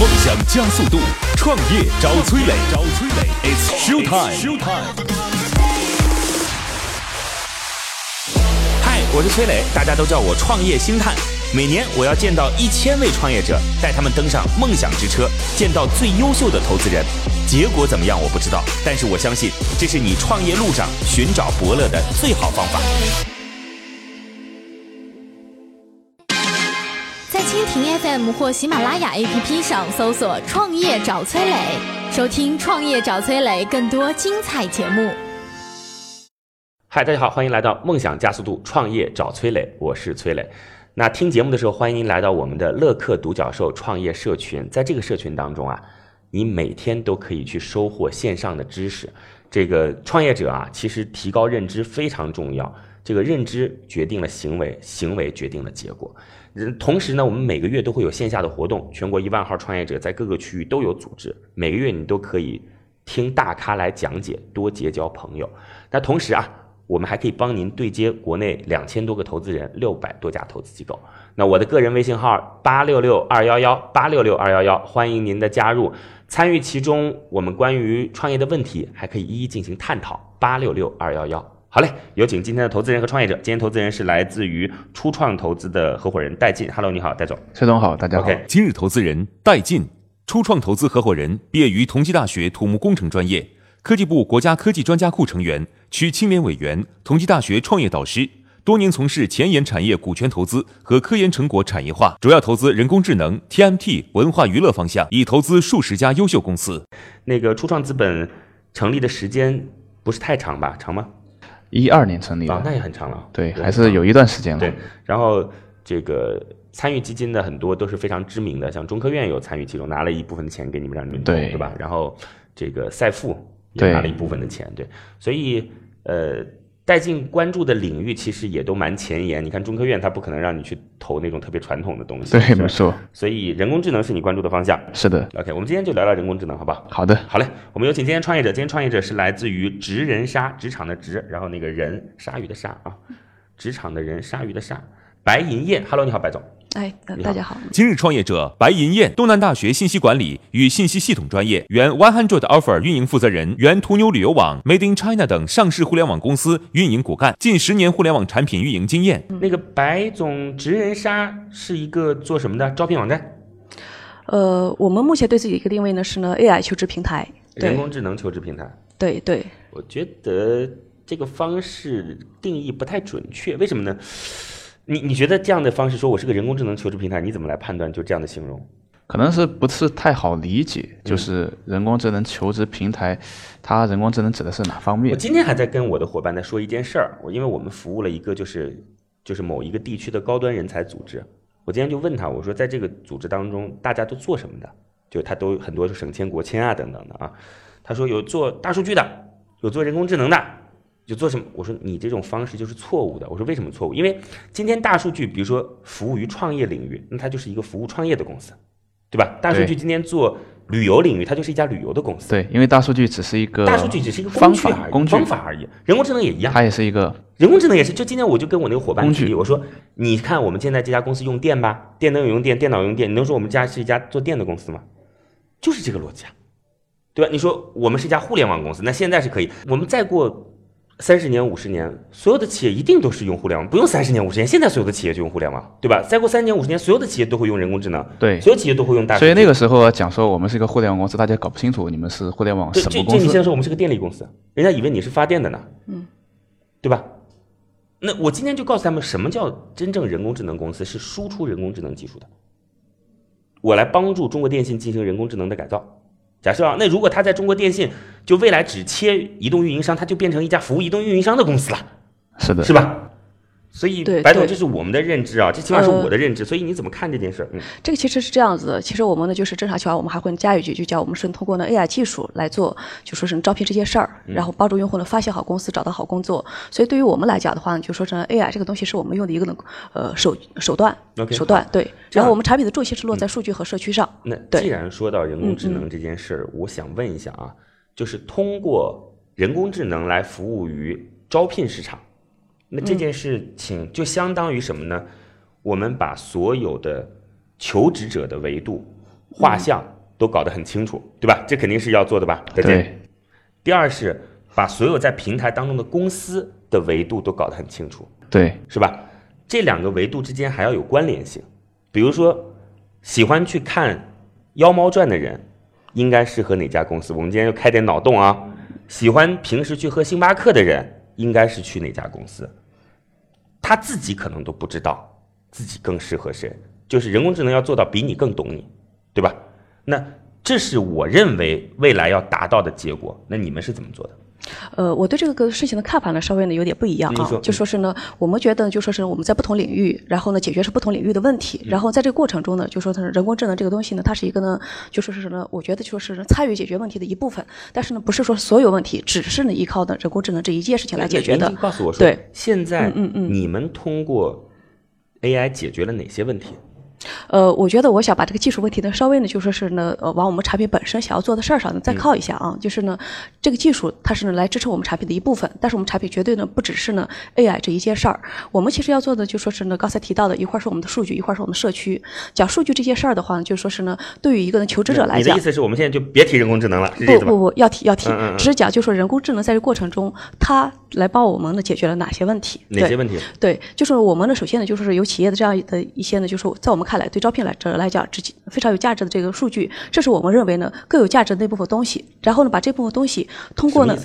梦想加速度，创业找崔磊，找崔磊，It's show time。嗨，我是崔磊，大家都叫我创业星探。每年我要见到一千位创业者，带他们登上梦想之车，见到最优秀的投资人。结果怎么样我不知道，但是我相信这是你创业路上寻找伯乐的最好方法。FM 或喜马拉雅 APP 上搜索“创业找崔磊”，收听“创业找崔磊”更多精彩节目。嗨，大家好，欢迎来到梦想加速度创业找崔磊，我是崔磊。那听节目的时候，欢迎您来到我们的乐客独角兽创业社群。在这个社群当中啊，你每天都可以去收获线上的知识。这个创业者啊，其实提高认知非常重要。这个认知决定了行为，行为决定了结果。同时呢，我们每个月都会有线下的活动，全国一万号创业者在各个区域都有组织。每个月你都可以听大咖来讲解，多结交朋友。那同时啊。我们还可以帮您对接国内两千多个投资人，六百多家投资机构。那我的个人微信号八六六二幺幺八六六二幺幺，欢迎您的加入，参与其中。我们关于创业的问题还可以一一进行探讨。八六六二幺幺，好嘞，有请今天的投资人和创业者。今天投资人是来自于初创投资的合伙人戴进。Hello，你好，戴总。崔总好，大家好。今日投资人戴进，初创投资合伙人，毕业于同济大学土木工程专业。科技部国家科技专家库成员，区青年委员，同济大学创业导师，多年从事前沿产业股权投资和科研成果产业化，主要投资人工智能、TMT、文化娱乐方向，已投资数十家优秀公司。那个初创资本成立的时间不是太长吧？长吗？一二年成立的，那也很长了。对，还是有一段时间了。对，然后这个参与基金的很多都是非常知名的，像中科院有参与其中，拿了一部分的钱给你们让你们对，对吧？然后这个赛富。也拿了一部分的钱，对，所以呃，带进关注的领域其实也都蛮前沿。你看中科院，它不可能让你去投那种特别传统的东西，对，没错。所以人工智能是你关注的方向，是的。OK，我们今天就聊聊人工智能，好不好？好的，好嘞。我们有请今天创业者，今天创业者是来自于职人鲨，职场的职，然后那个人鲨鱼的鲨啊，职场的人，鲨鱼的鲨，白银燕。Hello，你好，白总。哎，大家好。今日创业者白银燕，东南大学信息管理与信息系统专业，原 One Hundred Offer 运营负责人，原途牛旅游网、Made in China 等上市互联网公司运营骨干，近十年互联网产品运营经验。那个白总职人杀是一个做什么的？招聘网站？呃，我们目前对自己一个定位呢是呢 AI 求职平台，人工智能求职平台。对对。我觉得这个方式定义不太准确，为什么呢？你你觉得这样的方式说我是个人工智能求职平台，你怎么来判断就这样的形容？可能是不是太好理解，就是人工智能求职平台，它人工智能指的是哪方面？我今天还在跟我的伙伴在说一件事儿，我因为我们服务了一个就是就是某一个地区的高端人才组织，我今天就问他，我说在这个组织当中大家都做什么的？就他都很多是省签国签啊等等的啊，他说有做大数据的，有做人工智能的。就做什么？我说你这种方式就是错误的。我说为什么错误？因为今天大数据，比如说服务于创业领域，那它就是一个服务创业的公司，对吧？大数据今天做旅游领域，它就是一家旅游的公司。对，因为大数据只是一个大数据只是一个工具而已，工具方法而已。人工智能也一样，它也是一个人工智能也是。就今天我就跟我那个伙伴举例，我说你看我们现在这家公司用电吧，电灯用电，电脑用电，你能说我们家是一家做电的公司吗？就是这个逻辑啊，对吧？你说我们是一家互联网公司，那现在是可以，我们再过。三十年、五十年，所有的企业一定都是用互联网，不用三十年、五十年，现在所有的企业就用互联网，对吧？再过三年、五十年，所有的企业都会用人工智能，对，所有企业都会用大。所以那个时候讲说我们是一个互联网公司，大家搞不清楚你们是互联网什么公司。这你先说我们是个电力公司，人家以为你是发电的呢，嗯，对吧？那我今天就告诉他们，什么叫真正人工智能公司？是输出人工智能技术的，我来帮助中国电信进行人工智能的改造。假设啊，那如果他在中国电信，就未来只切移动运营商，他就变成一家服务移动运营商的公司了，是的，是吧？所以，白总，这是我们的认知啊，这起码是我的认知。所以你怎么看这件事？嗯，这个其实是这样子的。其实我们呢，就是正常情况，我们还会加一句，就叫我们是通过呢 AI 技术来做，就说是招聘这些事儿，然后帮助用户呢发现好公司，找到好工作。所以对于我们来讲的话呢，就说成 AI 这个东西是我们用的一个呢呃手手段手段。对。然后我们产品的重心是落在数据和社区上。那既然说到人工智能这件事儿，我想问一下啊，就是通过人工智能来服务于招聘市场。那这件事情就相当于什么呢？我们把所有的求职者的维度画像都搞得很清楚，对吧？这肯定是要做的吧？再见。对，第二是把所有在平台当中的公司的维度都搞得很清楚，对，是吧？这两个维度之间还要有关联性。比如说，喜欢去看《妖猫传》的人，应该适合哪家公司？我们今天就开点脑洞啊。喜欢平时去喝星巴克的人，应该是去哪家公司？他自己可能都不知道自己更适合谁。就是人工智能要做到比你更懂你，对吧？那这是我认为未来要达到的结果。那你们是怎么做的？呃，我对这个事情的看法呢，稍微呢有点不一样啊。就说是呢，我们觉得就说是我们在不同领域，然后呢解决是不同领域的问题，然后在这个过程中呢，就说它人工智能这个东西呢，它是一个呢，就说是呢，我觉得就说是参与解决问题的一部分，但是呢，不是说所有问题只是呢依靠的人工智能这一件事情来解决的您。告诉我说，对，现在嗯嗯嗯你们通过 AI 解决了哪些问题？呃，我觉得我想把这个技术问题呢，稍微呢就说是呢，呃，往我们产品本身想要做的事儿上呢再靠一下啊。就是呢，这个技术它是呢来支撑我们产品的一部分，但是我们产品绝对呢不只是呢 AI 这一件事儿。我们其实要做的就说是呢，刚才提到的一块是我们的数据，一块是我们的社区。讲数据这些事儿的话呢，就说是呢，对于一个呢求职者来讲你的意，思是我们现在就别提人工智能了？不不不，要提要提嗯嗯嗯，只是讲就说人工智能在这过程中，它来帮我们呢解决了哪些问题？哪些问题？对，就是我们呢，首先呢，就是有企业的这样的一些呢，就是在我们看来，对招聘来者来讲，直接非常有价值的这个数据，这是我们认为呢更有价值的那部分东西。然后呢，把这部分东西通过呢，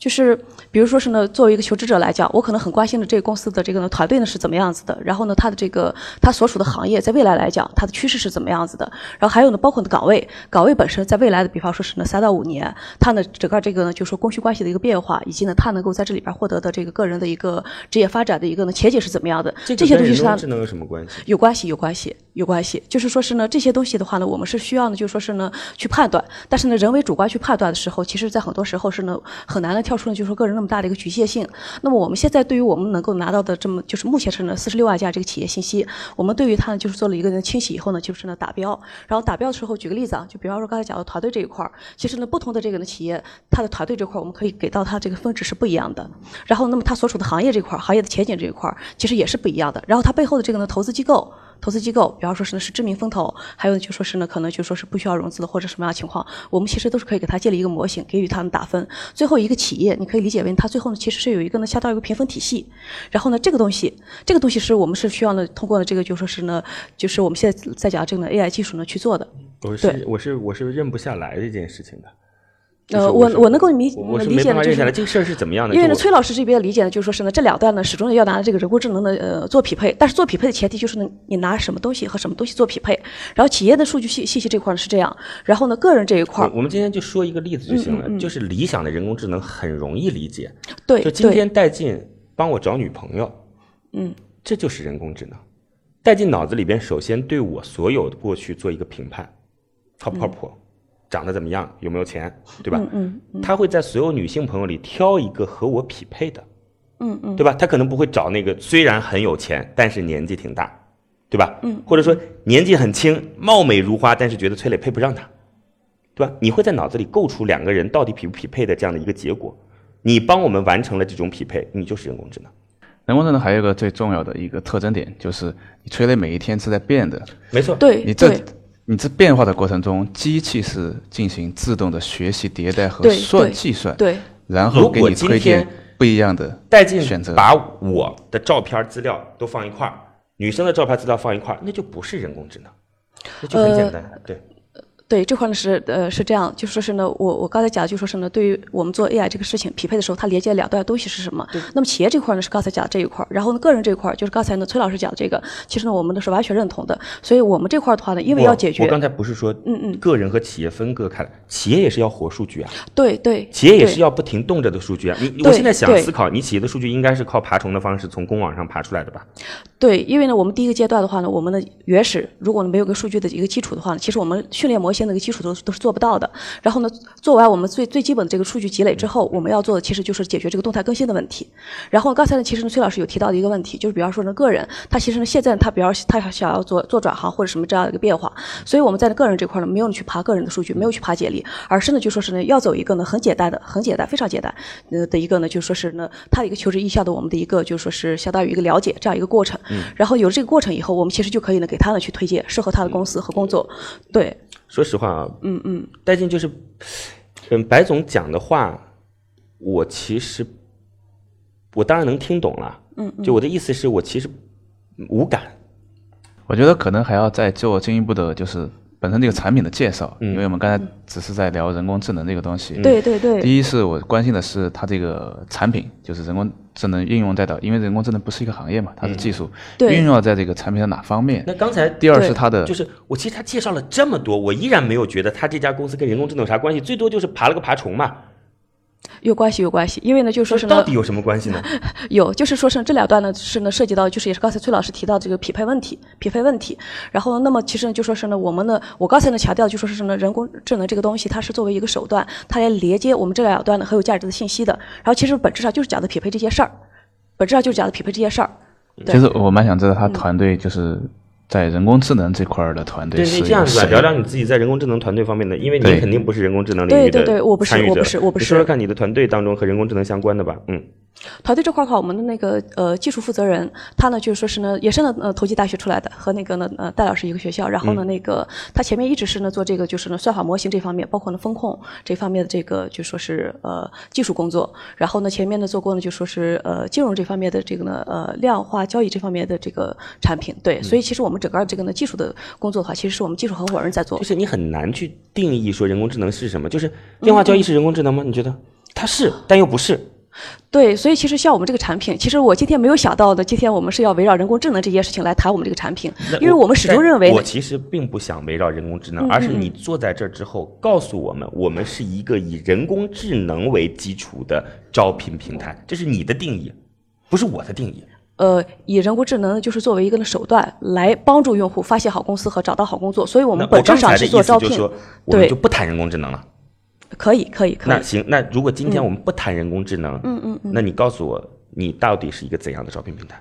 就是比如说是呢，作为一个求职者来讲，我可能很关心的这个公司的这个呢团队呢是怎么样子的，然后呢，它的这个它所属的行业在未来来讲，它的趋势是怎么样子的，然后还有呢，包括呢岗位，岗位本身在未来的，比方说是呢三到五年，它呢整个这个呢就是说供需关系的一个变化，以及呢它能够在这里边获得的这个个人的一个职业发展的一个呢前景是怎么样的，这些东西是它智能有什么关系？有关系，有关系，有关系。就是说是呢，这些东西的话呢，我们是需要呢，就是说是呢去判断，但是呢，人为主观去判断的时候，其实在很多时候是呢很难的跳出呢，就是说个人那么大的一个局限性。那么我们现在对于我们能够拿到的这么就是目前是呢四十六万家这个企业信息，我们对于它呢就是做了一个呢清洗以后呢，就是呢打标，然后打标的时候，举个例子啊，就比方说刚才讲的团队这一块儿，其实呢不同的这个呢企业，它的团队这块我们可以给到它这个分值是不一样的。然后那么它所处的行业这块儿，行业的前景这一块儿，其实也是不一样的。然后它背后的这个呢投资机构。投资机构，比方说是呢是知名风投，还有就说是呢可能就说是不需要融资的或者什么样的情况，我们其实都是可以给他建立一个模型，给予他们打分。最后一个企业，你可以理解为它最后呢其实是有一个呢相当于一个评分体系。然后呢这个东西，这个东西是我们是需要呢通过呢这个就说是呢就是我们现在在讲这个呢 AI 技术呢去做的。我是我是我是认不下来这件事情的。就是呃，我我我能够理我我是没理解的，就是办法认下来这个事儿是怎么样的？因为呢，崔老师这边理解呢，就是说是呢，这两段呢，始终要拿这个人工智能的呃做匹配，但是做匹配的前提就是呢，你拿什么东西和什么东西做匹配。然后企业的数据信信息这块呢是这样，然后呢，个人这一块儿，我我们今天就说一个例子就行了，嗯嗯嗯就是理想的人工智能很容易理解。对对就今天带进帮我找女朋友，嗯，这就是人工智能。带进脑子里边，首先对我所有的过去做一个评判，靠不靠谱，长得怎么样，有没有钱，对吧？嗯他会在所有女性朋友里挑一个和我匹配的，嗯嗯对吧？他可能不会找那个虽然很有钱，但是年纪挺大，对吧？嗯，或者说年纪很轻，貌美如花，但是觉得崔磊配不上他，对吧？你会在脑子里构出两个人到底匹不匹配的这样的一个结果，你帮我们完成了这种匹配，你就是人工智能。人工智能还有一个最重要的一个特征点，就是你催泪每一天是在变的，没错，对你这对你在变化的过程中，机器是进行自动的学习、迭代和算计算，对然后给你推荐不一样的带进选择。把我的照片资料都放一块儿，女生的照片资料放一块儿，那就不是人工智能，那就很简单。对，对这块呢是呃是这样，就说是呢，我我刚才讲就说是呢，对于我们做 AI 这个事情匹配的时候，它连接两段东西是什么？那么企业这块呢是刚才讲这一块，然后呢个人这一块就是刚才呢崔老师讲这个，其实呢我们呢是完全认同的。所以我们这块的话呢，因为要解决我，刚才不是说，嗯嗯，个人和企业分割开来，企业也是要活数据啊，对对，企业也是要不停动着的数据啊。你我现在想思考，你企业的数据应该是靠爬虫的方式从公网上爬出来的吧？对，因为呢，我们第一个阶段的话呢，我们的原始如果没有个数据的一个基础的话呢，其实我们训练模型的一个基础都都是做不到的。然后呢，做完我们最最基本的这个数据积累之后，我们要做的其实就是解决这个动态更新的问题。然后刚才呢，其实呢崔老师有提到的一个问题，就是比方说呢个人他其实呢现在他比方他想要做做转行或者什么这样的一个变化，所以我们在个人这块呢没有去爬个人的数据，没有去爬简历，而是呢就说是呢要走一个呢很简单的、很简单、非常简单呃的一个呢就说是呢他的一个求职意向的我们的一个就说是相当于一个了解这样一个过程。然后有了这个过程以后，我们其实就可以呢给他呢去推荐适合他的公司和工作。对，说实话啊，嗯嗯，戴进就是，嗯，白总讲的话，我其实我当然能听懂了，嗯，就我的意思是我其实无感，我觉得可能还要再做进一步的，就是本身这个产品的介绍，因为我们刚才只是在聊人工智能这个东西。对对对。第一是我关心的是它这个产品，就是人工智能应用在的，因为人工智能不是一个行业嘛，它是技术，运用在这个产品的哪方面？那刚才第二是它的，就是我其实他介绍了这么多，我依然没有觉得他这家公司跟人工智能有啥关系，最多就是爬了个爬虫嘛。有关系，有关系，因为呢，就是说是到底有什么关系呢？有，就是说是这两段呢，是呢涉及到，就是也是刚才崔老师提到这个匹配问题，匹配问题。然后，那么其实呢，就说是呢，我们呢，我刚才呢强调，就说是呢，人工智能这个东西，它是作为一个手段，它来连接我们这两段呢很有价值的信息的。然后，其实本质上就是讲的匹配这些事儿，本质上就是讲的匹配这些事儿。其实我蛮想知道他团队就是。在人工智能这块儿的团队是这样子吧？聊聊你自己在人工智能团队方面的，因为你肯定不是人工智能领域的对对对，我不是，我不是，我不是。说说看你的团队当中和人工智能相关的吧，嗯。团队这块儿的话，我们的那个呃技术负责人，他呢就是说是呢，也是呢呃投机大学出来的，和那个呢呃戴老师一个学校。然后呢那个他前面一直是呢做这个就是呢算法模型这方面，包括呢风控这方面的这个就说是呃技术工作。然后呢前面呢做过呢就说是呃金融这方面的这个呢呃量化交易这方面的这个产品。对，所以其实我们整个这个呢技术的工作的话，其实是我们技术合伙人在做。就是你很难去定义说人工智能是什么，就是量化交易是人工智能吗？你觉得它是，但又不是。对，所以其实像我们这个产品，其实我今天没有想到的，今天我们是要围绕人工智能这件事情来谈我们这个产品，因为我们始终认为，我其实并不想围绕人工智能，而是你坐在这儿之后告诉我们，我们是一个以人工智能为基础的招聘平台，这是你的定义，不是我的定义。呃，以人工智能就是作为一个手段来帮助用户发现好公司和找到好工作，所以我们本质上是做招聘，对，就不谈人工智能了。可以，可以，可以。那行，那如果今天我们不谈人工智能，嗯嗯嗯，那你告诉我，你到底是一个怎样的招聘平台？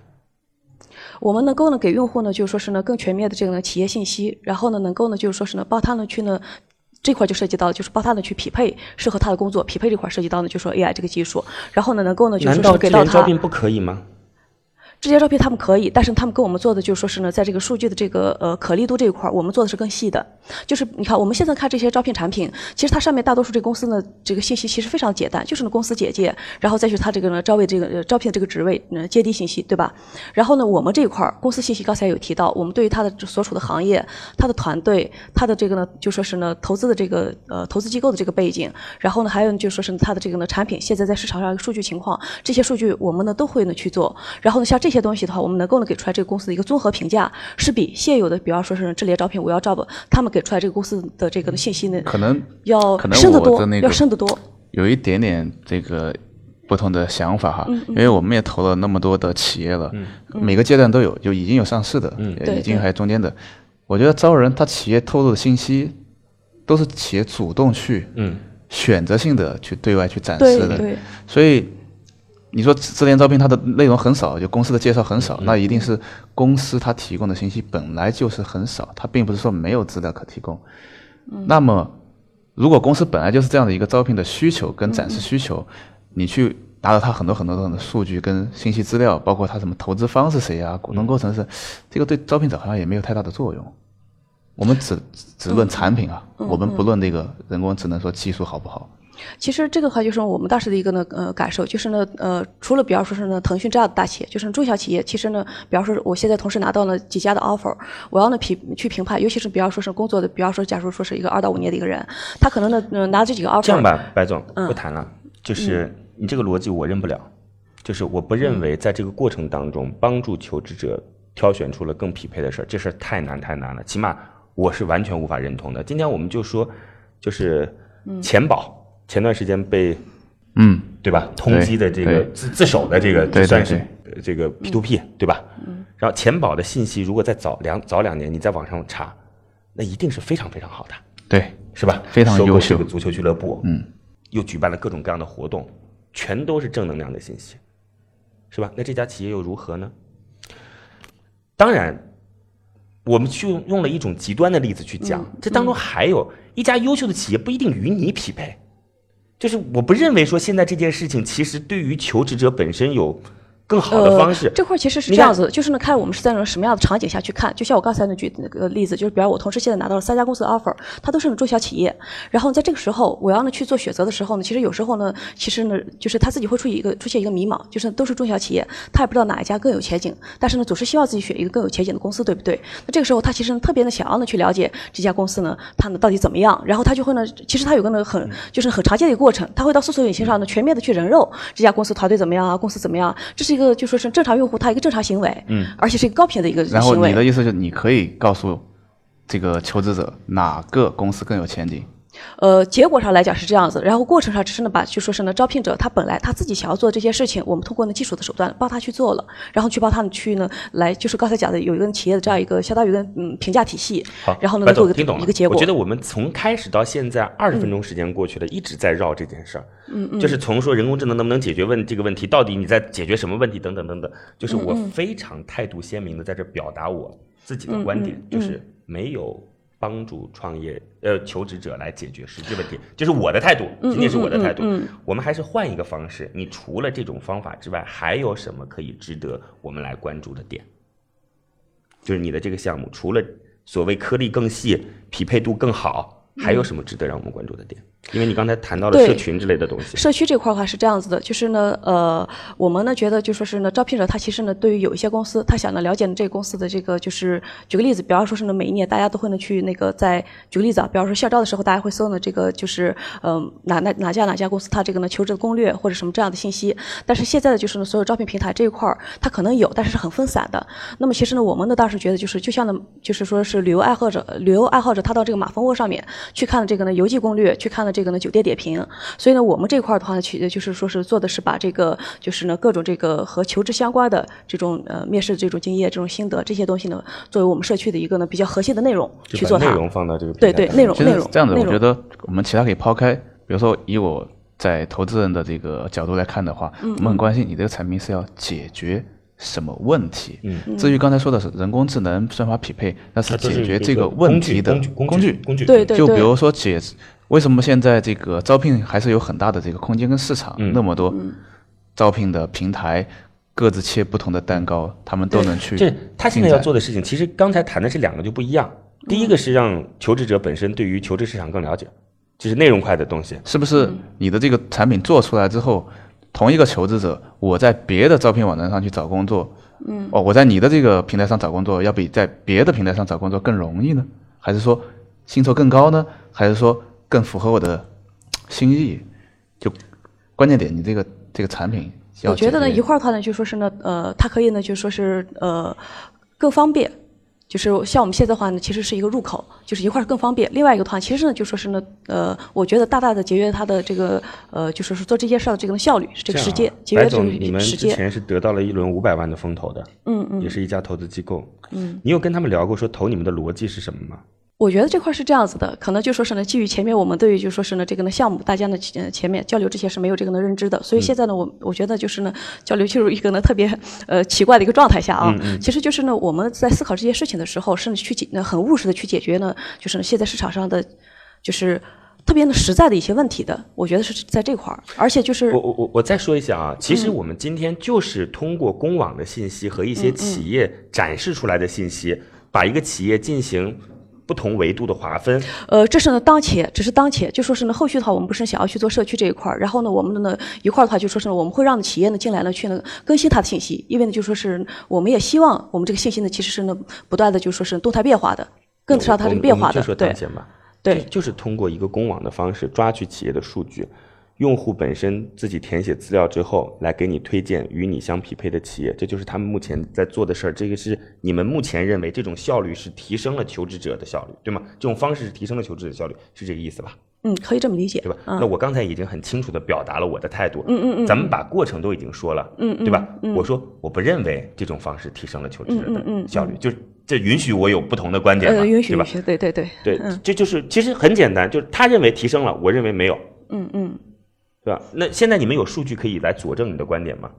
我们能够呢给用户呢，就是说是呢更全面的这个呢企业信息，然后呢能够呢就是说是呢帮他呢去呢这块就涉及到就是帮他呢去匹配适合他的工作，匹配这块涉及到呢就说 AI 这个技术，然后呢能够呢就是说给到他。招聘不可以吗？直接招聘他们可以，但是他们跟我们做的就是说是呢，在这个数据的这个呃可立度这一块，我们做的是更细的。就是你看我们现在看这些招聘产品，其实它上面大多数这公司呢这个信息其实非常简单，就是呢公司简介，然后再去他这个呢招位这个招聘的这个职位呃接地信息，对吧？然后呢我们这一块公司信息刚才有提到，我们对于他的所处的行业、他的团队、他的这个呢就说是呢投资的这个呃投资机构的这个背景，然后呢还有就说是他的这个呢产品现在在市场上数据情况，这些数据我们呢都会呢去做。然后呢像这些东西的话，我们能。够呢给出来这个公司的一个综合评价，是比现有的，比方说是智联招聘、我要 job，他们给出来这个公司的这个信息呢，可能要深得多，要深得多。有一点点这个不同的想法哈，因为我们也投了那么多的企业了，每个阶段都有，就已经有上市的，已经还有中间的。我觉得招人，他企业透露的信息都是企业主动去，选择性的去对外去展示的，所以。你说智联招聘它的内容很少，就公司的介绍很少，那一定是公司它提供的信息本来就是很少，它并不是说没有资料可提供。那么，如果公司本来就是这样的一个招聘的需求跟展示需求，你去拿到它很多很多的数据跟信息资料，包括它什么投资方是谁啊，股东构成是，这个对招聘者好像也没有太大的作用。我们只只论产品啊，我们不论那个人工智能说技术好不好。其实这个话就是我们当时的一个呢呃感受，就是呢呃除了比方说是呢腾讯这样的大企业，就是中小企业，其实呢比方说我现在同时拿到了几家的 offer，我要呢评去评判，尤其是比方说是工作的，比方说假如说是一个二到五年的一个人，他可能呢嗯拿这几个 offer。这样吧，白总不谈了，就是你这个逻辑我认不了，就是我不认为在这个过程当中帮助求职者挑选出了更匹配的事儿，这事儿太难太难了，起码我是完全无法认同的。今天我们就说就是钱保。前段时间被，嗯，对吧？通缉的这个自自首的这个对算是这个 P to P，对吧？嗯。然后钱宝的信息如果在早两早两年，你在网上查，那一定是非常非常好的，对，是吧？非常优秀。这个足球俱乐部，嗯，又举办了各种各样的活动，全都是正能量的信息，是吧？那这家企业又如何呢？当然，我们去用了一种极端的例子去讲，这当中还有。一家优秀的企业不一定与你匹配，就是我不认为说现在这件事情其实对于求职者本身有更好的方式。呃、这块其实是这样子，就是呢，看我们是在那什么样的场景下去看。就像我刚才那举那个例子，就是比如我同事现在拿到了三家公司的 offer，他都是中小企业。然后在这个时候，我要呢去做选择的时候呢，其实有时候呢，其实呢，就是他自己会出现一个出现一个迷茫，就是都是中小企业，他也不知道哪一家更有前景。但是呢，总是希望自己选一个更有前景的公司，对不对？那这个时候他其实特别的想要呢去了解这家公司呢，它呢到底怎么样。然后他就会呢，其实他有个呢很就是很常见的一个过程，他会到搜索引擎上呢全面的去人肉这家公司团队怎么样啊，公司怎么样？这是一个就说是正常用户他一个正常行为，嗯，而且是一个高频的一个行为。然后你的意思就是你可以告诉这个求职者哪个公司更有前景？呃，结果上来讲是这样子，然后过程上只是呢把就说是呢招聘者他本来他自己想要做这些事情，我们通过呢技术的手段帮他去做了，然后去帮他们去呢来就是刚才讲的有一个企业的这样一个相当于一个嗯评价体系，好，然后呢做一个一个结果。我觉得我们从开始到现在二十分钟时间过去了，一直在绕这件事儿，嗯嗯，就是从说人工智能能不能解决问这个问题，到底你在解决什么问题等等等等，就是我非常态度鲜明的在这表达我自己的观点，就是没有。帮助创业呃求职者来解决实际问题，这是我的态度，仅仅是我的态度。我们还是换一个方式，你除了这种方法之外，还有什么可以值得我们来关注的点？就是你的这个项目，除了所谓颗粒更细、匹配度更好，还有什么值得让我们关注的点？因为你刚才谈到了社群之类的东西，社区这块的话是这样子的，就是呢，呃，我们呢觉得就说是呢，招聘者他其实呢，对于有一些公司，他想呢了解呢这个公司的这个，就是举个例子，比方说是呢，每一年大家都会呢去那个在举个例子啊，比方说校招的时候，大家会搜呢这个就是嗯哪哪哪家哪家公司，他这个呢求职的攻略或者什么这样的信息。但是现在的就是呢，所有招聘平台这一块儿，它可能有，但是是很分散的。那么其实呢，我们呢倒是觉得就是就像呢，就是说是旅游爱好者，旅游爱好者他到这个马蜂窝上面去看了这个呢游记攻略，去看了这个呢酒店点评。所以呢，我们这块的话呢，其就是说是做的是把这个，就是呢各种这个和求职相关的这种呃面试这种经验、这种心得这些东西呢，作为我们社区的一个呢比较核心的内容去做它。内容放到这个对对内容内容这样子，我觉得我们其他可以抛开，比如说以我在投资人的这个角度来看的话，我们很关心你这个产品是要解决什么问题。嗯。至于刚才说的是人工智能算法匹配，那是解决这个问题的工具工具。对对。就比如说解。为什么现在这个招聘还是有很大的这个空间跟市场？那么多招聘的平台，各自切不同的蛋糕，他们都能去。这他现在要做的事情，其实刚才谈的是两个就不一样。第一个是让求职者本身对于求职市场更了解，就是内容块的东西。是不是你的这个产品做出来之后，同一个求职者，我在别的招聘网站上去找工作，嗯，哦，我在你的这个平台上找工作，要比在别的平台上找工作更容易呢？还是说薪酬更高呢？还是说？更符合我的心意，就关键点，你这个这个产品，我觉得呢，一块儿的话呢，就说是呢，呃，它可以呢，就说是呃，更方便，就是像我们现在的话呢，其实是一个入口，就是一块儿更方便。另外一个的话，其实呢，就说是呢，呃，我觉得大大的节约它的这个呃，就是说做这件事的这个效率，这个时间，节约这个时间。你们之前是得到了一轮五百万的风投的，嗯嗯，也是一家投资机构，嗯，你有跟他们聊过说投你们的逻辑是什么吗？我觉得这块是这样子的，可能就说是呢，基于前面我们对于就说是呢这个呢项目，大家呢前前面交流之前是没有这个呢认知的，所以现在呢我我觉得就是呢交流进入一个呢特别呃奇怪的一个状态下啊，其实就是呢我们在思考这些事情的时候，甚至去解很务实的去解决呢，就是现在市场上的就是特别的实在的一些问题的，我觉得是在这块儿，而且就是我我我我再说一下啊，其实我们今天就是通过公网的信息和一些企业展示出来的信息，把一个企业进行。不同维度的划分，呃，这是呢当前，只是当前，就说是呢后续的话，我们不是想要去做社区这一块儿，然后呢，我们的呢一块儿的话，就说是我们会让企业呢进来呢去呢更新它的信息，因为呢就说是我们也希望我们这个信息呢其实是呢不断的就说是动态变化的，跟得上它这个变化的，对，对，就是通过一个公网的方式抓取企业的数据。用户本身自己填写资料之后，来给你推荐与你相匹配的企业，这就是他们目前在做的事儿。这个是你们目前认为这种效率是提升了求职者的效率，对吗？这种方式是提升了求职者效率，是这个意思吧？嗯，可以这么理解，对吧？那我刚才已经很清楚的表达了我的态度。嗯嗯嗯。咱们把过程都已经说了，嗯嗯，对吧？我说我不认为这种方式提升了求职者的效率，就这允许我有不同的观点嘛？对吧？对对对。对，这就是其实很简单，就是他认为提升了，我认为没有。嗯嗯。那现在你们有数据可以来佐证你的观点吗？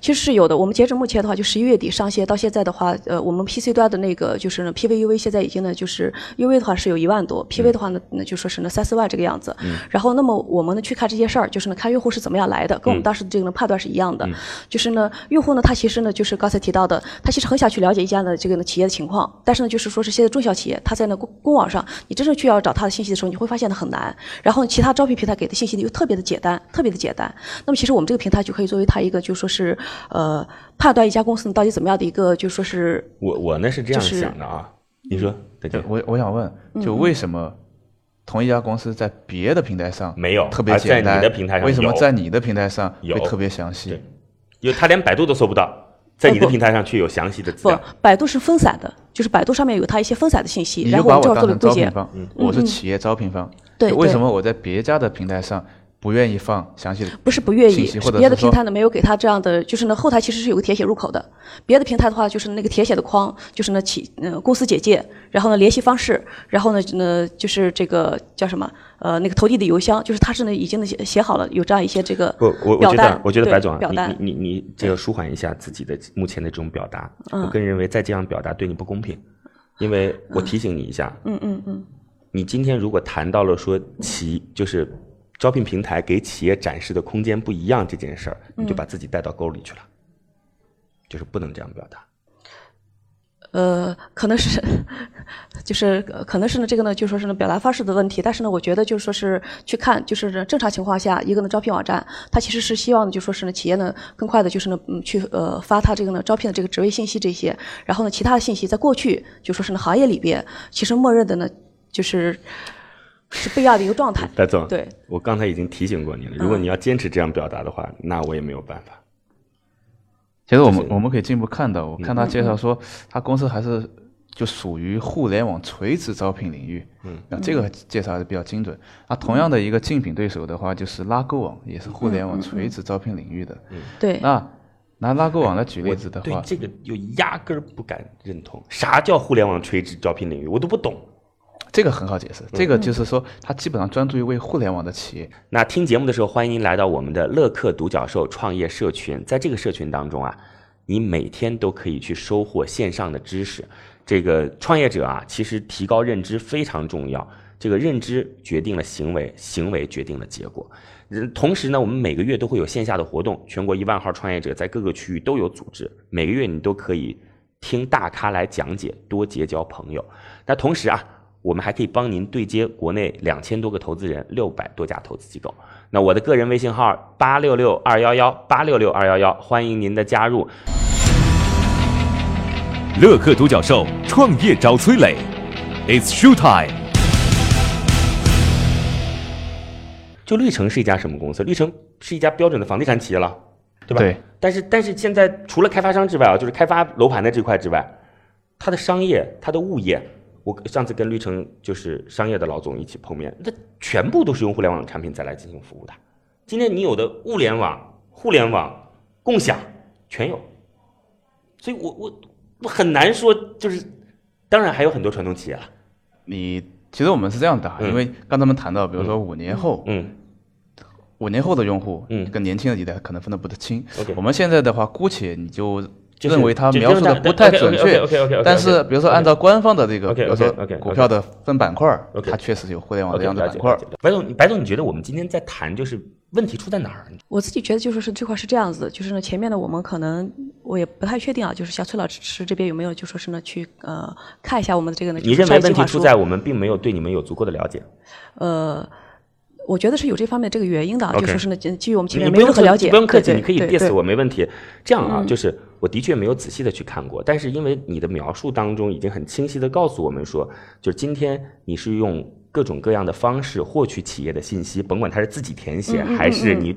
其实是有的。我们截止目前的话，就十一月底上线到现在的话，呃，我们 PC 端的那个就是呢 PVUV 现在已经呢就是 UV 的话是有一万多，PV 的话呢那就说是呢三四万这个样子。嗯。然后那么我们呢去看这些事儿，就是呢看用户是怎么样来的，跟我们当时的这个呢判断是一样的。嗯。就是呢用户呢他其实呢就是刚才提到的，他其实很想去了解一家的这个呢企业的情况，但是呢就是说是现在中小企业他在那公公网上，你真正去要找他的信息的时候，你会发现呢很难。然后其他招聘平台给的信息呢又特别的简单，特别的简单。那么其实我们这个平台就可以作为他一个就说是呃。判断一家公司你到底怎么样的一个，就说是，我我呢是这样想的啊。你说，对，我我想问，就为什么同一家公司在别的平台上没有特别简单，为什么在你的平台上有特别详细？因为他连百度都搜不到，在你的平台上却有详细的资料。不，百度是分散的，就是百度上面有它一些分散的信息，然后我就做了招聘方，我是企业招聘方，对，为什么我在别家的平台上？不愿意放详细的，不是不愿意，是别的平台呢没有给他这样的，就是呢后台其实是有个填写入口的，别的平台的话就是那个填写的框，就是呢企呃公司简介，然后呢联系方式，然后呢呢就是这个叫什么呃那个投递的邮箱，就是他是呢已经呢写写好了有这样一些这个不我我觉得我觉得白总表单你你你这个舒缓一下自己的目前的这种表达，我个人认为再这样表达对你不公平，因为我提醒你一下，嗯嗯嗯，你今天如果谈到了说企就是。招聘平台给企业展示的空间不一样这件事儿，你就把自己带到沟里去了，就是不能这样表达。呃，可能是，就是可能是呢，这个呢，就说是呢表达方式的问题。但是呢，我觉得就是说是去看，就是正常情况下，一个呢招聘网站，它其实是希望就说是呢企业呢更快的，就是呢嗯去呃发它这个呢招聘的这个职位信息这些，然后呢其他的信息，在过去就说是呢行业里边，其实默认的呢就是。是不一样的一个状态，白总。对，我刚才已经提醒过你了。如果你要坚持这样表达的话，那我也没有办法。其实我们我们可以进一步看到，我看他介绍说，他公司还是就属于互联网垂直招聘领域。嗯，那这个介绍还是比较精准。那同样的一个竞品对手的话，就是拉勾网，也是互联网垂直招聘领域的。嗯，对。那拿拉勾网来举例子的话，对这个又压根儿不敢认同。啥叫互联网垂直招聘领域？我都不懂。这个很好解释，这个就是说，它基本上专注于为互联网的企业。那听节目的时候，欢迎您来到我们的乐客独角兽创业社群，在这个社群当中啊，你每天都可以去收获线上的知识。这个创业者啊，其实提高认知非常重要，这个认知决定了行为，行为决定了结果。同时呢，我们每个月都会有线下的活动，全国一万号创业者在各个区域都有组织，每个月你都可以听大咖来讲解，多结交朋友。那同时啊。我们还可以帮您对接国内两千多个投资人，六百多家投资机构。那我的个人微信号八六六二幺幺八六六二幺幺，欢迎您的加入。乐客独角兽创业找崔磊，It's show time。就绿城是一家什么公司？绿城是一家标准的房地产企业了，对吧？对。但是但是现在除了开发商之外啊，就是开发楼盘的这块之外，它的商业、它的物业。我上次跟绿城就是商业的老总一起碰面，那全部都是用互联网产品再来进行服务的。今天你有的物联网、互联网共享全有，所以我我我很难说，就是当然还有很多传统企业了。你其实我们是这样的，因为刚才我们谈到，比如说五年后，嗯，五年后的用户，嗯，跟年轻的一代可能分得不太清。我们现在的话，姑且你就。认为他描述的不太准确，但是比如说按照官方的这个，比如说股票的分板块，它确实有互联网这样的板块。白总，白总，你觉得我们今天在谈就是问题出在哪儿？我自己觉得就是是这块是这样子，就是呢前面呢我们可能我也不太确定啊，就是小崔老师这边有没有就说是呢去呃看一下我们的这个呢？你认为问题出在我们并没有对你们有足够的了解？呃。我觉得是有这方面这个原因的，就说是呢，基于我们前面没有任何了解，不用客气，你可以 diss 我没问题。这样啊，就是我的确没有仔细的去看过，但是因为你的描述当中已经很清晰的告诉我们说，就是今天你是用各种各样的方式获取企业的信息，甭管它是自己填写还是你。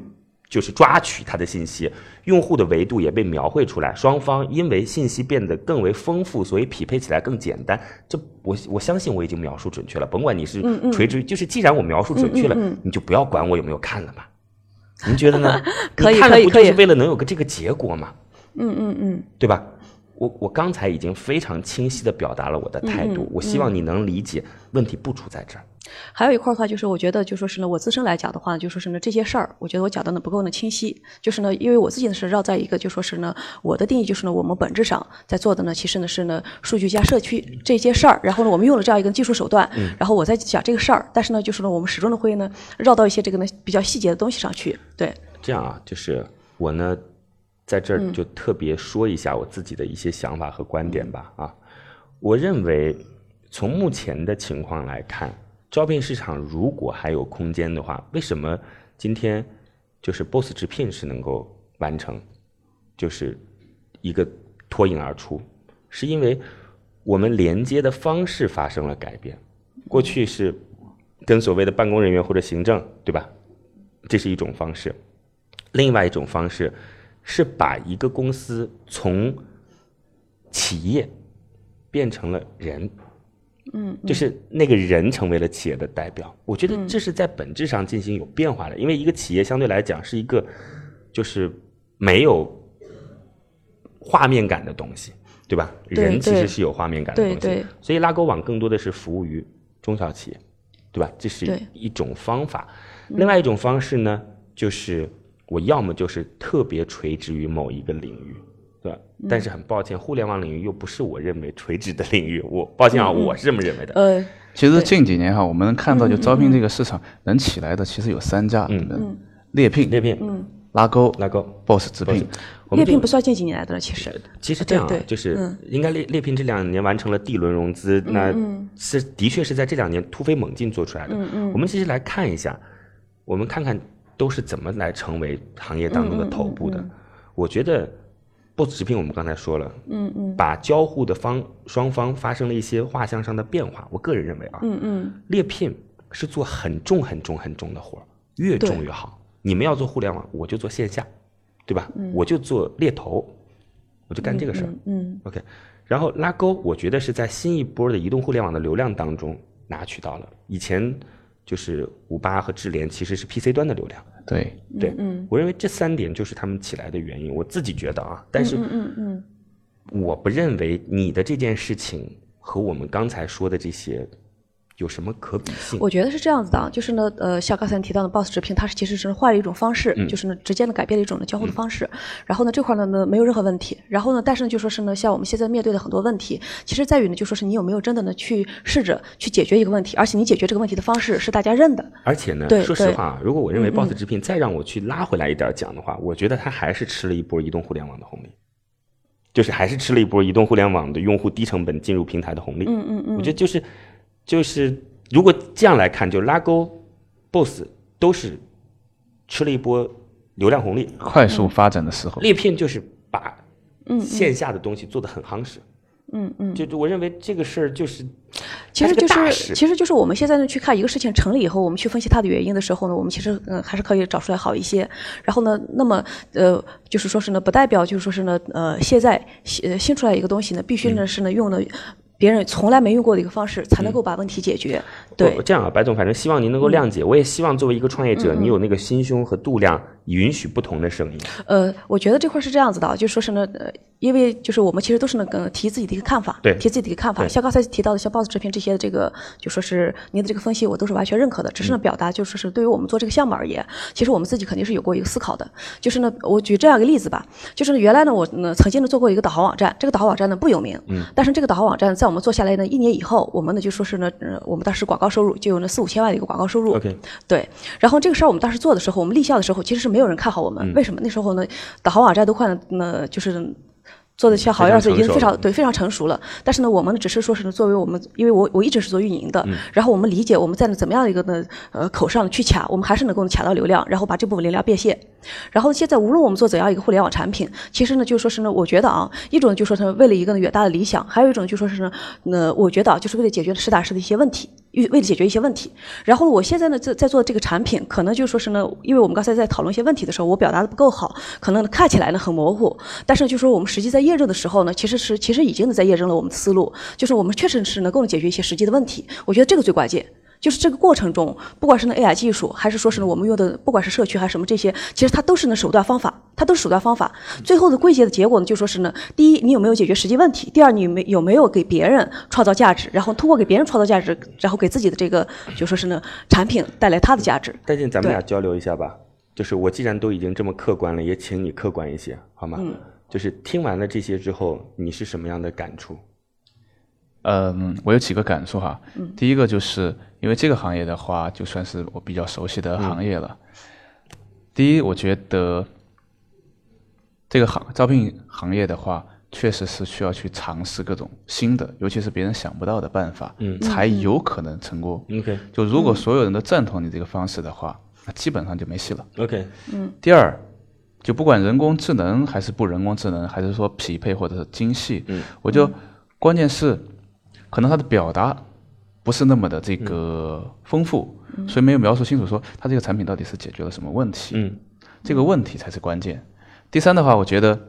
就是抓取它的信息，用户的维度也被描绘出来。双方因为信息变得更为丰富，所以匹配起来更简单。这我我相信我已经描述准确了。甭管你是垂直，就是既然我描述准确了，你就不要管我有没有看了吧？您觉得呢？可以可以可以，是为了能有个这个结果嘛？嗯嗯嗯，对吧？我我刚才已经非常清晰的表达了我的态度，我希望你能理解问题不出在这儿。还有一块的话，就是我觉得，就说是呢，我自身来讲的话，就说是呢，这些事儿，我觉得我讲的呢不够呢清晰。就是呢，因为我自己呢是绕在一个，就说是呢，我的定义就是呢，我们本质上在做的呢，其实呢是呢，数据加社区这些事儿。然后呢，我们用了这样一个技术手段，然后我在讲这个事儿。但是呢，就是呢，我们始终呢会呢绕到一些这个呢比较细节的东西上去。对，这样啊，就是我呢。在这儿就特别说一下我自己的一些想法和观点吧啊，我认为从目前的情况来看，招聘市场如果还有空间的话，为什么今天就是 Boss 直聘是能够完成，就是一个脱颖而出，是因为我们连接的方式发生了改变，过去是跟所谓的办公人员或者行政对吧？这是一种方式，另外一种方式。是把一个公司从企业变成了人，嗯，就是那个人成为了企业的代表。我觉得这是在本质上进行有变化的，因为一个企业相对来讲是一个就是没有画面感的东西，对吧？人其实是有画面感的东西，所以拉勾网更多的是服务于中小企业，对吧？这是一种方法。另外一种方式呢，就是。我要么就是特别垂直于某一个领域，对吧？但是很抱歉，互联网领域又不是我认为垂直的领域。我抱歉啊，我是这么认为的。呃，其实近几年哈，我们能看到，就招聘这个市场能起来的，其实有三家，嗯，猎聘、猎聘、嗯，拉钩、拉钩、Boss 直聘。猎聘不算近几年来的，其实。其实这样，就是应该猎猎聘这两年完成了 D 轮融资，那是的确是在这两年突飞猛进做出来的。嗯嗯。我们其实来看一下，我们看看。都是怎么来成为行业当中的头部的？我觉得，BOSS 直聘我们刚才说了，嗯嗯，把交互的方双方发生了一些画像上的变化。我个人认为啊，嗯嗯，猎聘是做很重很重很重的活越重越好。你们要做互联网，我就做线下，对吧？我就做猎头，我就干这个事儿。嗯，OK。然后拉钩，我觉得是在新一波的移动互联网的流量当中拿取到了。以前。就是五八和智联其实是 PC 端的流量，对对，嗯我认为这三点就是他们起来的原因。我自己觉得啊，但是嗯嗯，我不认为你的这件事情和我们刚才说的这些。有什么可比性？我觉得是这样子的，就是呢，呃，像刚才提到的 Boss 直聘，它是其实是换了一种方式，就是呢，直接呢改变了一种的交互的方式。然后呢，这块呢呢没有任何问题。然后呢，但是呢，就说是呢，像我们现在面对的很多问题，其实在于呢，就说是你有没有真的呢去试着去解决一个问题，而且你解决这个问题的方式是大家认的。而且呢，说实话，如果我认为 Boss 直聘再让我去拉回来一点讲的话，我觉得它还是吃了一波移动互联网的红利，就是还是吃了一波移动互联网的用户低成本进入平台的红利。嗯嗯嗯，我觉得就是就是。如果这样来看，就拉钩、BOSS 都是吃了一波流量红利，快速发展的时候。猎聘就是把线下的东西做得很夯实。嗯嗯，就我认为这个事儿就是，其实就是，其实就是我们现在呢去看一个事情成了以后，我们去分析它的原因的时候呢，我们其实嗯还是可以找出来好一些。然后呢，那么呃就是说是呢，不代表就是说是呢呃现在新新出来一个东西呢，必须呢是呢用的。别人从来没用过的一个方式，才能够把问题解决。对，这样啊，白总，反正希望您能够谅解。我也希望作为一个创业者，你有那个心胸和度量，允许不同的声音。呃，我觉得这块是这样子的，就说是呢，呃，因为就是我们其实都是那个提自己的一个看法，对，提自己的一个看法。像刚才提到的像 Boss 直聘这些，这个就说是您的这个分析，我都是完全认可的。只是呢，表达就说是对于我们做这个项目而言，其实我们自己肯定是有过一个思考的。就是呢，我举这样一个例子吧，就是原来呢，我呢曾经呢做过一个导航网站，这个导航网站呢不有名，嗯，但是这个导航网站在我们做下来呢一年。以后，我们呢就说是呢，呃，我们当时广告收入就有那四五千万的一个广告收入。OK，对。然后这个事儿我们当时做的时候，我们立项的时候，其实是没有人看好我们。为什么？那时候呢，导航网站都快呢，就是。做的像好样子，已经非常对非常成熟了。但是呢，我们只是说是作为我们，因为我我一直是做运营的，然后我们理解我们在怎么样的一个呢呃口上去卡，我们还是能够卡到流量，然后把这部分流量变现。然后现在无论我们做怎样一个互联网产品，其实呢就说是呢，我觉得啊，一种就说是为了一个远大的理想，还有一种就说是呢，那我觉得啊就是为了解决实打实的一些问题。为为了解决一些问题，然后我现在呢在在做这个产品，可能就说是呢，因为我们刚才在讨论一些问题的时候，我表达的不够好，可能看起来呢很模糊，但是就说我们实际在验证的时候呢，其实是其实已经在验证了我们的思路，就是我们确实是能够解决一些实际的问题，我觉得这个最关键。就是这个过程中，不管是那 AI 技术，还是说是呢我们用的，不管是社区还是什么这些，其实它都是那手段方法，它都是手段方法。最后的归结的结果呢，就说是呢，第一，你有没有解决实际问题？第二，你没有没有给别人创造价值？然后通过给别人创造价值，然后给自己的这个就说是呢产品带来它的价值。戴进，咱们俩交流一下吧。就是我既然都已经这么客观了，也请你客观一些，好吗？嗯。就是听完了这些之后，你是什么样的感触？嗯，我有几个感触哈。嗯。第一个就是因为这个行业的话，就算是我比较熟悉的行业了。第一，我觉得这个行招聘行业的话，确实是需要去尝试各种新的，尤其是别人想不到的办法，嗯，才有可能成功。OK。就如果所有人都赞同你这个方式的话。那基本上就没戏了。OK，嗯。第二，就不管人工智能还是不人工智能，还是说匹配或者是精细，嗯，我就关键是可能他的表达不是那么的这个丰富，所以没有描述清楚说他这个产品到底是解决了什么问题，嗯，这个问题才是关键。第三的话，我觉得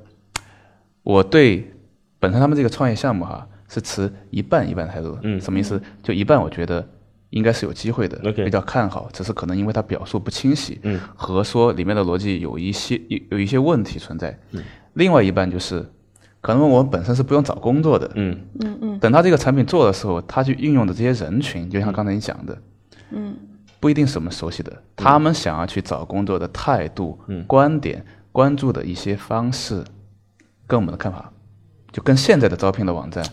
我对本身他们这个创业项目哈是持一半一半态度，嗯，什么意思？就一半我觉得。应该是有机会的，比较看好，只是可能因为它表述不清晰，嗯和说里面的逻辑有一些有有一些问题存在。嗯另外一半就是，可能我们本身是不用找工作的，嗯。嗯嗯，等他这个产品做的时候，他去运用的这些人群，就像刚才你讲的，嗯，不一定是我们熟悉的，他们想要去找工作的态度、嗯。观点、关注的一些方式，跟我们的看法，就跟现在的招聘的网站，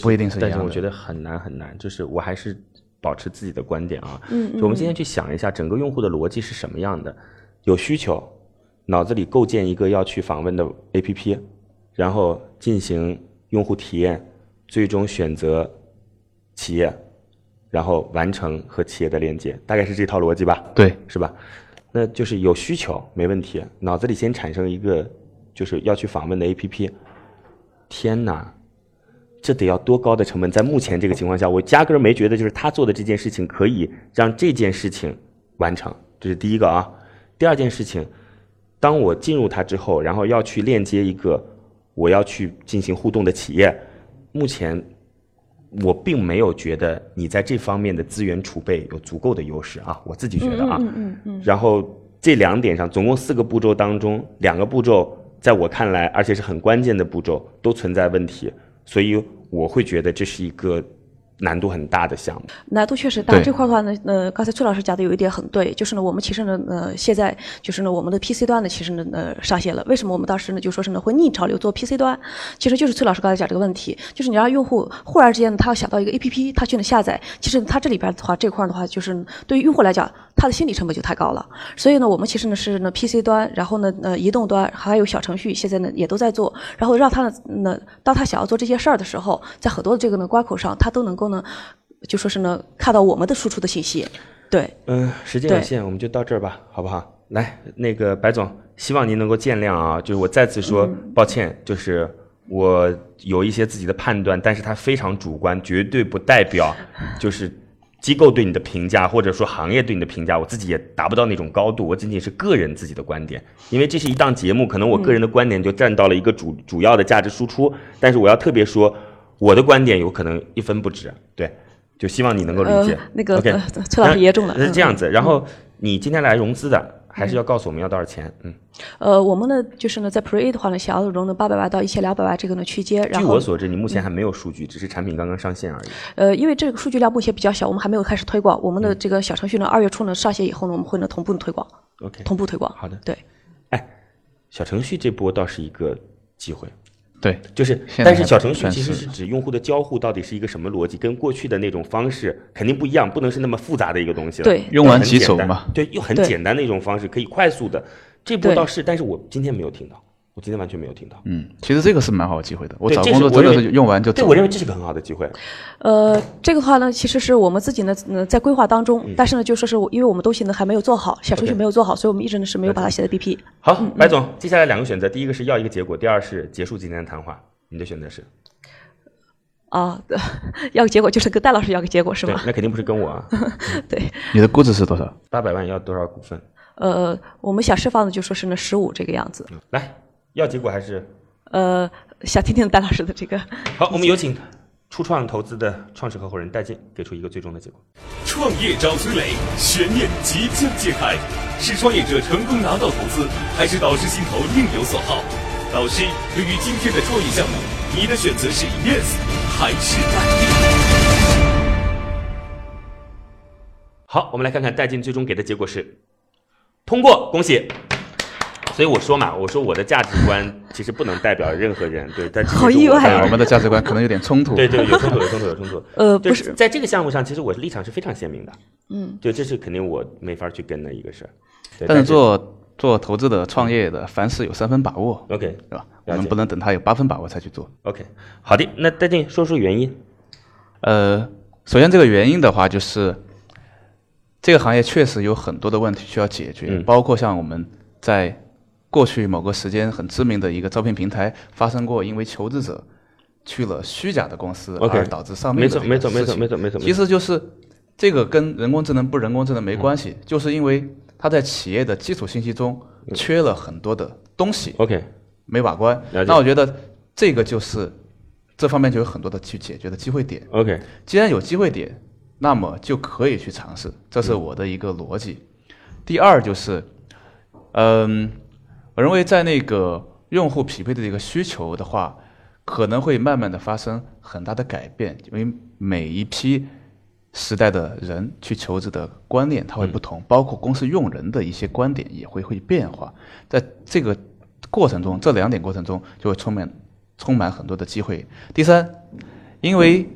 不一定是一样的。但是我觉得很难很难，就是我还是。保持自己的观点啊，嗯，就我们今天去想一下整个用户的逻辑是什么样的，有需求，脑子里构建一个要去访问的 APP，然后进行用户体验，最终选择企业，然后完成和企业的连接，大概是这套逻辑吧？对，是吧？那就是有需求没问题，脑子里先产生一个就是要去访问的 APP，天哪！这得要多高的成本？在目前这个情况下，我压根儿没觉得就是他做的这件事情可以让这件事情完成，这是第一个啊。第二件事情，当我进入它之后，然后要去链接一个我要去进行互动的企业，目前我并没有觉得你在这方面的资源储备有足够的优势啊，我自己觉得啊。嗯嗯嗯。然后这两点上，总共四个步骤当中，两个步骤在我看来，而且是很关键的步骤，都存在问题。所以我会觉得这是一个。难度很大的项目，难度确实大。这块的话呢，呃，刚才崔老师讲的有一点很对，就是呢，我们其实呢，呃，现在就是呢，我们的 PC 端呢，其实呢，呃，上线了。为什么我们当时呢，就说是呢，会逆潮流做 PC 端？其实就是崔老师刚才讲这个问题，就是你让用户忽然之间呢，他要想到一个 APP，他去呢下载，其实他这里边的话，这块的话，就是对于用户来讲，他的心理成本就太高了。所以呢，我们其实呢是呢 PC 端，然后呢，呃，移动端还有小程序，现在呢也都在做，然后让他呢，呢，当他想要做这些事儿的时候，在很多的这个呢关口上，他都能够呢。就说是呢，看到我们的输出的信息，对，嗯，时间有限，我们就到这儿吧，好不好？来，那个白总，希望您能够见谅啊，就是我再次说抱歉，就是我有一些自己的判断，但是它非常主观，绝对不代表就是机构对你的评价，或者说行业对你的评价，我自己也达不到那种高度，我仅仅是个人自己的观点，因为这是一档节目，可能我个人的观点就占到了一个主主要的价值输出，但是我要特别说，我的观点有可能一分不值，对。就希望你能够理解。那个崔老师也中了。是这样子，然后你今天来融资的，还是要告诉我们要多少钱？嗯。呃，我们呢，就是呢，在 Pre A 的话呢，想要融的八百万到一千两百万这个呢区间。据我所知，你目前还没有数据，只是产品刚刚上线而已。呃，因为这个数据量目前比较小，我们还没有开始推广。我们的这个小程序呢，二月初呢上线以后呢，我们会呢同步推广。OK。同步推广。好的。对。哎，小程序这波倒是一个机会。对，就是，但是小程序其实是指用户的交互到底是一个什么逻辑，跟过去的那种方式肯定不一样，不能是那么复杂的一个东西了。对，用完即走嘛。对，又很简单的一种方式，可以快速的。这步倒是，但是我今天没有听到。我今天完全没有听到。嗯，其实这个是蛮好的机会的。我找工作真的是用完就。对，我认为这是个很好的机会。呃，这个话呢，其实是我们自己呢，在规划当中，但是呢，就说是因为我们东西呢还没有做好，小程序没有做好，所以我们一直呢是没有把它写在 BP。好，白总，接下来两个选择，第一个是要一个结果，第二是结束今天的谈话。你的选择是？啊，要个结果就是跟戴老师要个结果是吧？那肯定不是跟我啊。对。你的估值是多少？八百万要多少股份？呃，我们想释放的就说是那十五这个样子。来。要结果还是？呃，想听听戴老师的这个。好，我们有请初创投资的创始合伙人戴进给出一个最终的结果。创业找崔磊，悬念即将揭开，是创业者成功拿到投资，还是导师心头另有所好？导师，对于今天的创业项目，你的选择是 yes 还是 no？好，我们来看看戴进最终给的结果是通过，恭喜。所以我说嘛，我说我的价值观其实不能代表任何人，对，但好意外我们的价值观可能有点冲突。对对，有冲突，有冲突，有冲突。呃，不是，在这个项目上，其实我的立场是非常鲜明的。嗯，就这是肯定我没法去跟的一个事儿。但是做做投资的、创业的，凡事有三分把握。OK，对吧？我们不能等他有八分把握才去做。OK，好的，那戴静说说原因。呃，首先这个原因的话，就是这个行业确实有很多的问题需要解决，嗯包括像我们在过去某个时间很知名的一个招聘平台发生过，因为求职者去了虚假的公司而导致上面没错，没错，没错，没错，没错。其实就是这个跟人工智能不人工智能没关系，嗯就是因为它在企业的基础信息中缺了很多的东西，OK，没把关。那我觉得这个就是这方面就有很多的去解决的机会点。OK，既然有机会点，那么就可以去尝试，这是我的一个逻辑。第二就是，嗯，我认为在那个用户匹配的一个需求的话，可能会慢慢的发生很大的改变，因为每一批时代的人去求职的观念它会不同，包括公司用人的一些观点也会会变化。在这个过程中，这两点过程中就会充满充满很多的机会。第三，因为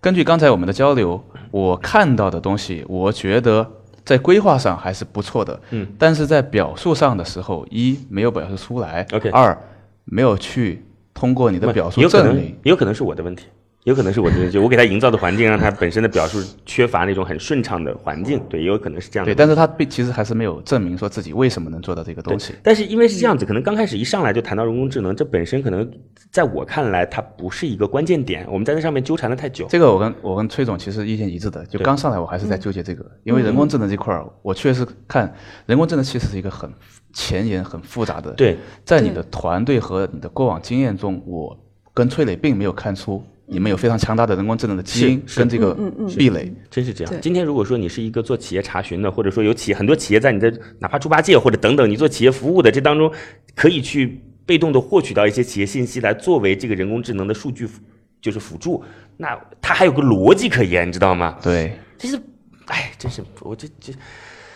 根据刚才我们的交流，我看到的东西，我觉得在规划上还是不错的。嗯，但是在表述上的时候，一没有表示出来 OK 二没有去通过你的表述有可能证明。也有可能是我的问题，有可能是我就我给他营造的环境让他本身的表述缺乏那种很顺畅的环境，对，也有可能是这样的对，。但是他并其实还是没有证明说自己为什么能做到这个东西。但是因为是这样子，可能刚开始一上来就谈到人工智能，这本身可能在我看来它不是一个关键点，我们在这上面纠缠了太久。这个我跟我跟崔总其实意见一致的，就刚上来我还是在纠结这个，因为人工智能这块儿，我确实看人工智能其实是一个很前沿、很复杂的。，对，在你的团队和你的过往经验中，我跟崔磊并没有看出你们有非常强大的人工智能的基因跟这个壁垒。真是这样。今天如果说你是一个做企业查询的，或者说有企业很多企业在你的哪怕猪八戒或者等等，你做企业服务的这当中，可以去被动的获取到一些企业信息来作为这个人工智能的数据辅就是辅助，那它还有个逻辑可言，你知道吗？对，其实，哎，真是我这这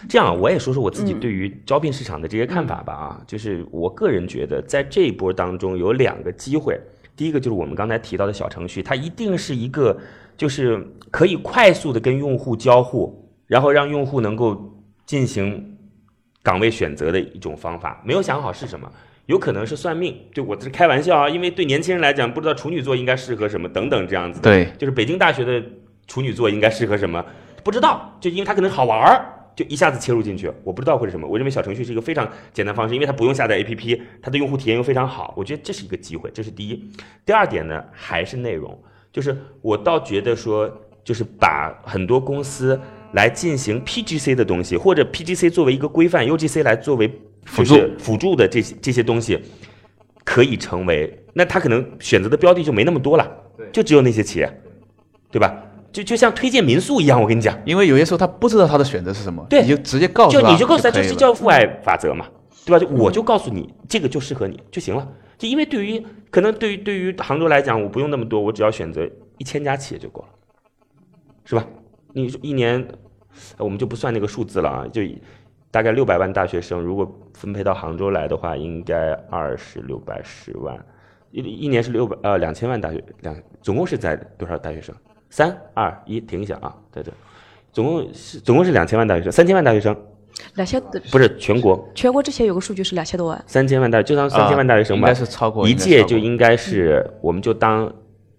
这样啊，我也说说我自己对于招聘市场的这些看法吧啊，就是我个人觉得，在这一波当中有两个机会，第一个就是我们刚才提到的小程序，它一定是一个就是可以快速的跟用户交互，然后让用户能够进行岗位选择的一种方法。没有想好是什么，有可能是算命，对我这是开玩笑啊，因为对年轻人来讲，不知道处女座应该适合什么等等这样子的。对，就是北京大学的处女座应该适合什么，不知道，就因为它可能好玩儿，就一下子切入进去，我不知道会是什么。我认为小程序是一个非常简单方式，因为它不用下载 APP，它的用户体验又非常好，我觉得这是一个机会，这是第一。第二点呢，还是内容，就是我倒觉得说，就是把很多公司来进行 PGC 的东西，或者 PGC 作为一个规范，UGC 来作为辅就是辅助的这些这些东西，可以成为，那他可能选择的标的就没那么多了，就只有那些企业，对吧？就就像推荐民宿一样，我跟你讲，因为有些时候他不知道他的选择是什么，对你就直接告诉就，你就告诉他，这是叫父爱法则嘛，对吧？就我就告诉你，这个就适合你就行了。就因为对于可能对于对于杭州来讲，我不用那么多，我只要选择一千家企业就够了，是吧？你一年，呃我们就不算那个数字了啊，就大概六百万大学生，如果分配到杭州来的话，应该二十六百十万，一一年是六百呃两千万大学两，总共是在多少大学生？三二一，停一下啊，对对，总共是总共是两千万大学生，三千万大学生，两千不是全国全国之前有个数据是两千多万，三千万大，就当三千万大学生吧，应该是超过一届就应该是，我们就当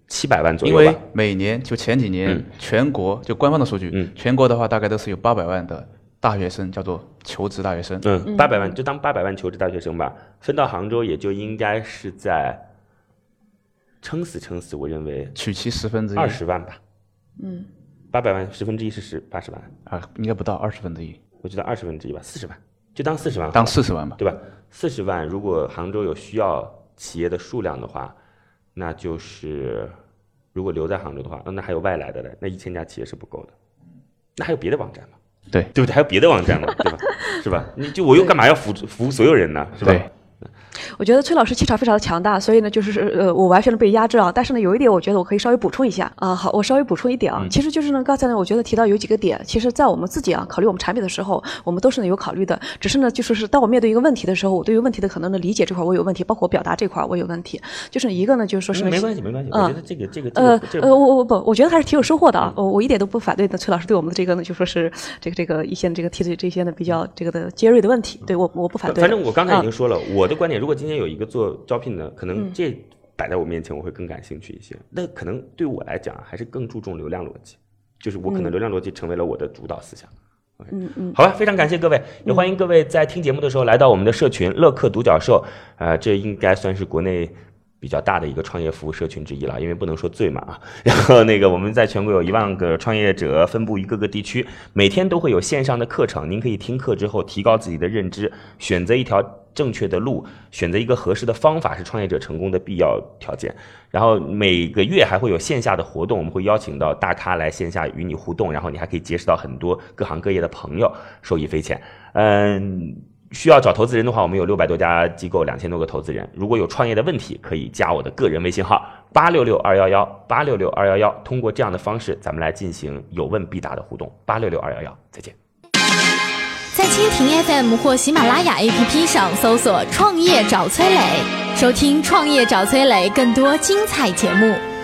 七百万左右因为。每年就前几年、嗯全国就官方的数据，嗯全国的话大概都是有八百万的大学生叫做求职大学生。嗯，八百万就当八百万求职大学生吧，分到杭州也就应该是在撑死撑死，我认为取其十分之一，二十万吧。嗯，八百万十分之一是十八十万，啊，应该不到二十分之一，我觉得二十分之一吧，四十万，就当四十万当四十万吧。对吧？四十万，如果杭州有需要企业的数量的话，那就是如果留在杭州的话，那还有外来的嘞，那一千家企业是不够的。那还有别的网站吗？对对不对？还有别的网站吗？对吧？是吧？你就我又干嘛要服服务所有人呢？是吧？我觉得崔老师气场非常的强大，所以呢，就是呃，我完全的被压制啊。但是呢，有一点，我觉得我可以稍微补充一下啊。好，我稍微补充一点啊。其实就是呢，刚才呢，我觉得提到有几个点，其实在我们自己啊考虑我们产品的时候，我们都是呢有考虑的。只是呢，就说是当我面对一个问题的时候，我对于问题的可能的理解这块我有问题，包括表达这块我有问题。就是一个呢，就是说是没关系，没关系。我觉得这个这个呃呃，我我不，我觉得还是挺有收获的啊。我我一点都不反对的，崔老师对我们的这个呢，就说是这个这个一些这个提的这些呢比较这个的尖锐的问题，对我我不反对。反正我刚才已经说了我的观点，如果今天有一个做。招聘的，可能这摆在我面前，我会更感兴趣一些。那可能对我来讲，还是更注重流量逻辑，就是我可能流量逻辑成为了我的主导思想。嗯嗯，好吧，非常感谢各位，也欢迎各位在听节目的时候来到我们的社群乐客独角兽。呃，这应该算是国内。比较大的一个创业服务社群之一了，因为不能说最嘛啊。然后那个我们在全国有一万个创业者分布于各个地区，每天都会有线上的课程，您可以听课之后提高自己的认知，选择一条正确的路，选择一个合适的方法是创业者成功的必要条件。然后每个月还会有线下的活动，我们会邀请到大咖来线下与你互动，然后你还可以结识到很多各行各业的朋友，受益匪浅。嗯。需要找投资人的话，我们有六百多家机构，两千多个投资人。如果有创业的问题，可以加我的个人微信号八六六二幺幺八六六二幺幺。通过这样的方式，咱们来进行有问必答的互动。八六六二幺幺，再见。在蜻蜓 FM 或喜马拉雅 APP 上搜索“创业找崔磊”，收听“创业找崔磊”更多精彩节目。